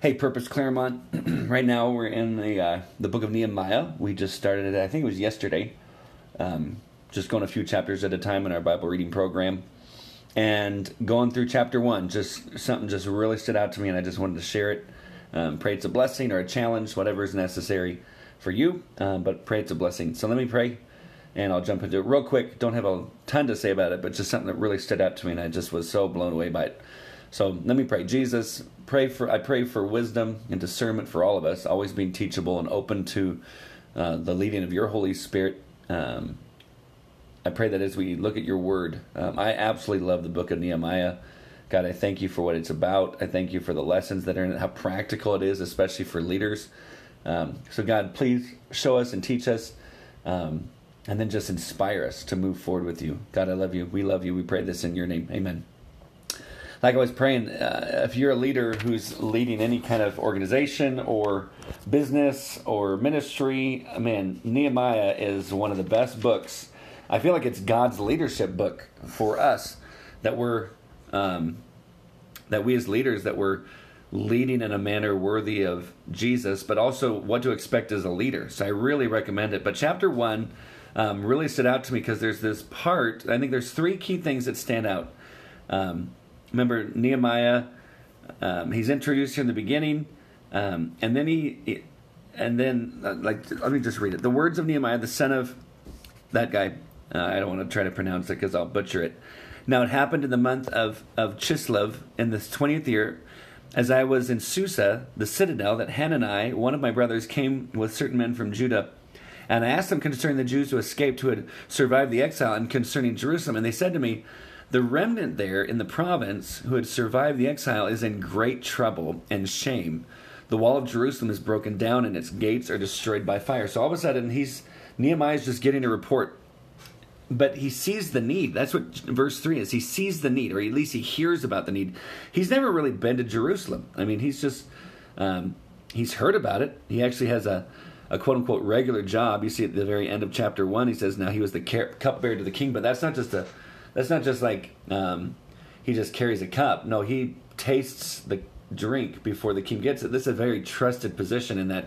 Hey, Purpose Claremont. right now we're in the uh, the book of Nehemiah. We just started it. I think it was yesterday. Um, just going a few chapters at a time in our Bible reading program, and going through chapter one. Just something just really stood out to me, and I just wanted to share it. Um, pray it's a blessing or a challenge, whatever is necessary for you. Um, but pray it's a blessing. So let me pray, and I'll jump into it real quick. Don't have a ton to say about it, but just something that really stood out to me, and I just was so blown away by it. So let me pray. Jesus, pray for I pray for wisdom and discernment for all of us, always being teachable and open to uh, the leading of your Holy Spirit. Um, I pray that as we look at your word, um, I absolutely love the book of Nehemiah. God, I thank you for what it's about. I thank you for the lessons that are in it, how practical it is, especially for leaders. Um, so, God, please show us and teach us, um, and then just inspire us to move forward with you. God, I love you. We love you. We pray this in your name. Amen like I was praying, uh, if you're a leader who's leading any kind of organization or business or ministry, man, Nehemiah is one of the best books. I feel like it's God's leadership book for us that we're um, that we as leaders that we're leading in a manner worthy of Jesus, but also what to expect as a leader. So I really recommend it. But chapter one um, really stood out to me because there's this part. I think there's three key things that stand out. Um, remember Nehemiah. Um, he's introduced here in the beginning, um, and then he, and then uh, like let me just read it. The words of Nehemiah, the son of that guy. Uh, I don't want to try to pronounce it because I'll butcher it. Now it happened in the month of of Chislev in the twentieth year, as I was in Susa, the citadel, that Hanani, one of my brothers, came with certain men from Judah. And I asked them concerning the Jews who escaped, who had survived the exile, and concerning Jerusalem. And they said to me, the remnant there in the province who had survived the exile is in great trouble and shame. The wall of Jerusalem is broken down and its gates are destroyed by fire. So all of a sudden, he's Nehemiah's just getting a report, but he sees the need. That's what verse three is. He sees the need, or at least he hears about the need. He's never really been to Jerusalem. I mean, he's just um, he's heard about it. He actually has a a quote unquote regular job. You see at the very end of chapter one, he says, "Now he was the cupbearer to the king," but that's not just a that's not just like um, he just carries a cup. No, he tastes the drink before the king gets it. This is a very trusted position in that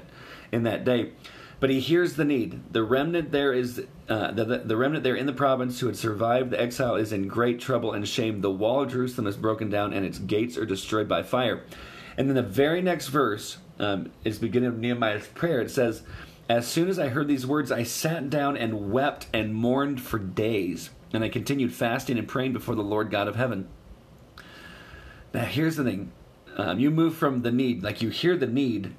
in that day. But he hears the need. The remnant there is uh, the, the, the remnant there in the province who had survived the exile is in great trouble and shame. The wall of Jerusalem is broken down and its gates are destroyed by fire. And then the very next verse um, is beginning of Nehemiah's prayer. It says, "As soon as I heard these words, I sat down and wept and mourned for days." And I continued fasting and praying before the Lord God of heaven. Now, here's the thing um, you move from the need, like you hear the need,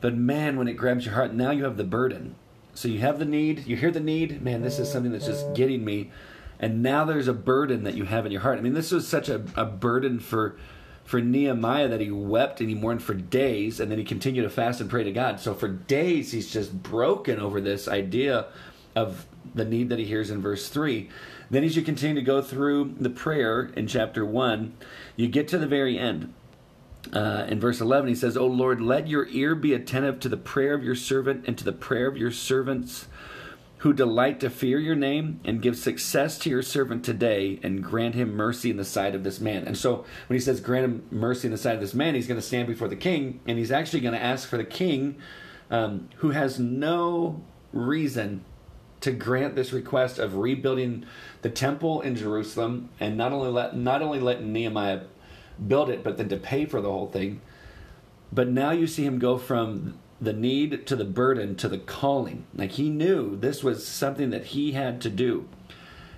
but man, when it grabs your heart, now you have the burden. So you have the need, you hear the need, man, this is something that's just getting me. And now there's a burden that you have in your heart. I mean, this was such a, a burden for for Nehemiah that he wept and he mourned for days, and then he continued to fast and pray to God. So for days, he's just broken over this idea of the need that he hears in verse 3. Then, as you continue to go through the prayer in chapter 1, you get to the very end. Uh, in verse 11, he says, O Lord, let your ear be attentive to the prayer of your servant and to the prayer of your servants who delight to fear your name and give success to your servant today and grant him mercy in the sight of this man. And so when he says grant him mercy in the sight of this man, he's going to stand before the king and he's actually going to ask for the king um, who has no reason to grant this request of rebuilding the temple in Jerusalem and not only let not only let Nehemiah build it, but then to pay for the whole thing. But now you see him go from the need to the burden to the calling. Like he knew this was something that he had to do.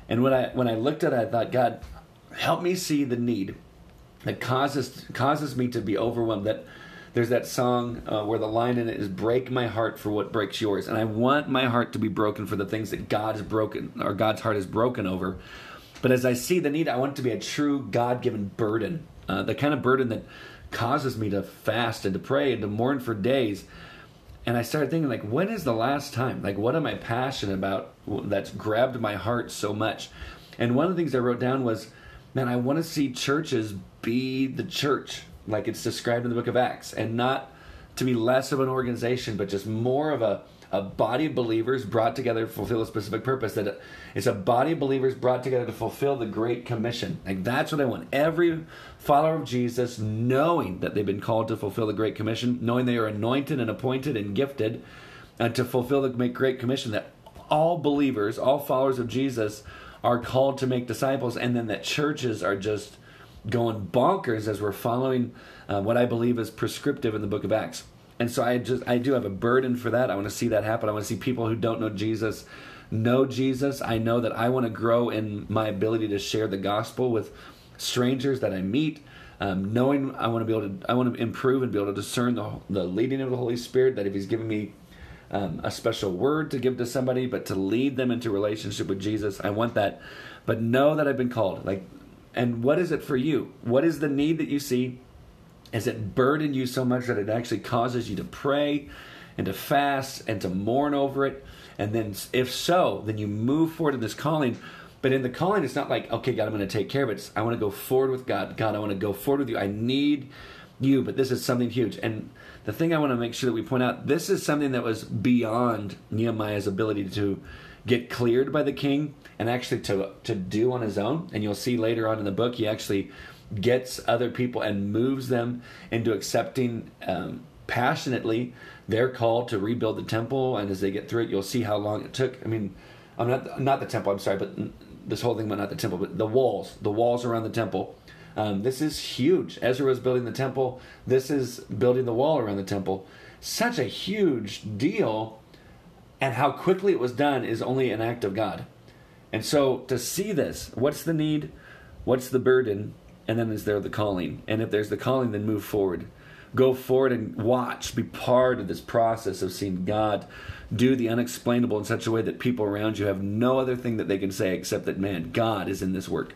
And when I when I looked at it, I thought, God, help me see the need that causes causes me to be overwhelmed. That there's that song uh, where the line in it is "Break my heart for what breaks yours," and I want my heart to be broken for the things that God is broken or God's heart is broken over. But as I see the need, I want it to be a true God-given burden, uh, the kind of burden that causes me to fast and to pray and to mourn for days. And I started thinking, like, when is the last time? Like, what am I passionate about that's grabbed my heart so much? And one of the things I wrote down was, man, I want to see churches be the church like it's described in the book of Acts, and not to be less of an organization, but just more of a, a body of believers brought together to fulfill a specific purpose. That it's a body of believers brought together to fulfill the Great Commission. Like that's what I want. Every follower of Jesus, knowing that they've been called to fulfill the Great Commission, knowing they are anointed and appointed and gifted uh, to fulfill the Great Commission, that all believers, all followers of Jesus, are called to make disciples, and then that churches are just going bonkers as we're following uh, what I believe is prescriptive in the book of Acts. And so I just I do have a burden for that. I want to see that happen. I want to see people who don't know Jesus know Jesus. I know that I want to grow in my ability to share the gospel with strangers that I meet. Um, knowing I want to be able to I want to improve and be able to discern the the leading of the Holy Spirit. That if He's giving me um, a special word to give to somebody, but to lead them into relationship with Jesus, I want that. But know that I've been called. Like, and what is it for you? What is the need that you see? Has it burdened you so much that it actually causes you to pray and to fast and to mourn over it? And then, if so, then you move forward in this calling. But in the calling, it's not like, okay, God, I'm going to take care of it. It's, I want to go forward with God. God, I want to go forward with you. I need you, but this is something huge. And the thing I want to make sure that we point out this is something that was beyond Nehemiah's ability to get cleared by the king and actually to to do on his own. And you'll see later on in the book, he actually gets other people and moves them into accepting um, passionately their call to rebuild the temple. And as they get through it, you'll see how long it took. I mean, I'm not not the temple. I'm sorry, but this whole thing, but not the temple, but the walls, the walls around the temple. Um, this is huge. Ezra was building the temple. This is building the wall around the temple. Such a huge deal, and how quickly it was done is only an act of God. And so to see this, what's the need? What's the burden? and then is there the calling? And if there's the calling, then move forward. Go forward and watch, be part of this process of seeing God do the unexplainable in such a way that people around you have no other thing that they can say except that, man, God is in this work.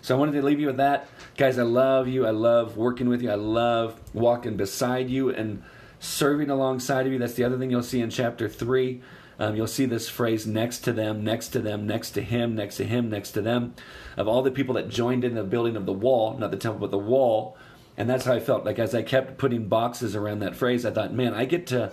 So I wanted to leave you with that. Guys, I love you. I love working with you. I love walking beside you and serving alongside of you. That's the other thing you'll see in chapter 3. Um, you'll see this phrase next to them, next to them, next to him, next to him, next to them, of all the people that joined in the building of the wall, not the temple, but the wall. And that's how I felt. Like as I kept putting boxes around that phrase, I thought, man, I get to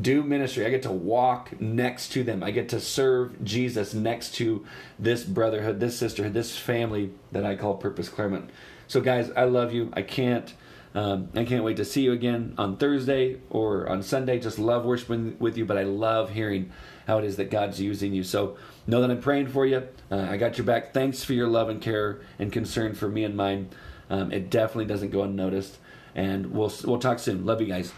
do ministry. I get to walk next to them. I get to serve Jesus next to this brotherhood, this sisterhood, this family that I call Purpose Claremont. So, guys, I love you. I can't um, I can't wait to see you again on Thursday or on Sunday. Just love worshiping with you, but I love hearing how it is that God's using you. So know that I'm praying for you. Uh, I got your back. Thanks for your love and care and concern for me and mine. Um, it definitely doesn't go unnoticed. And we'll we'll talk soon. Love you guys.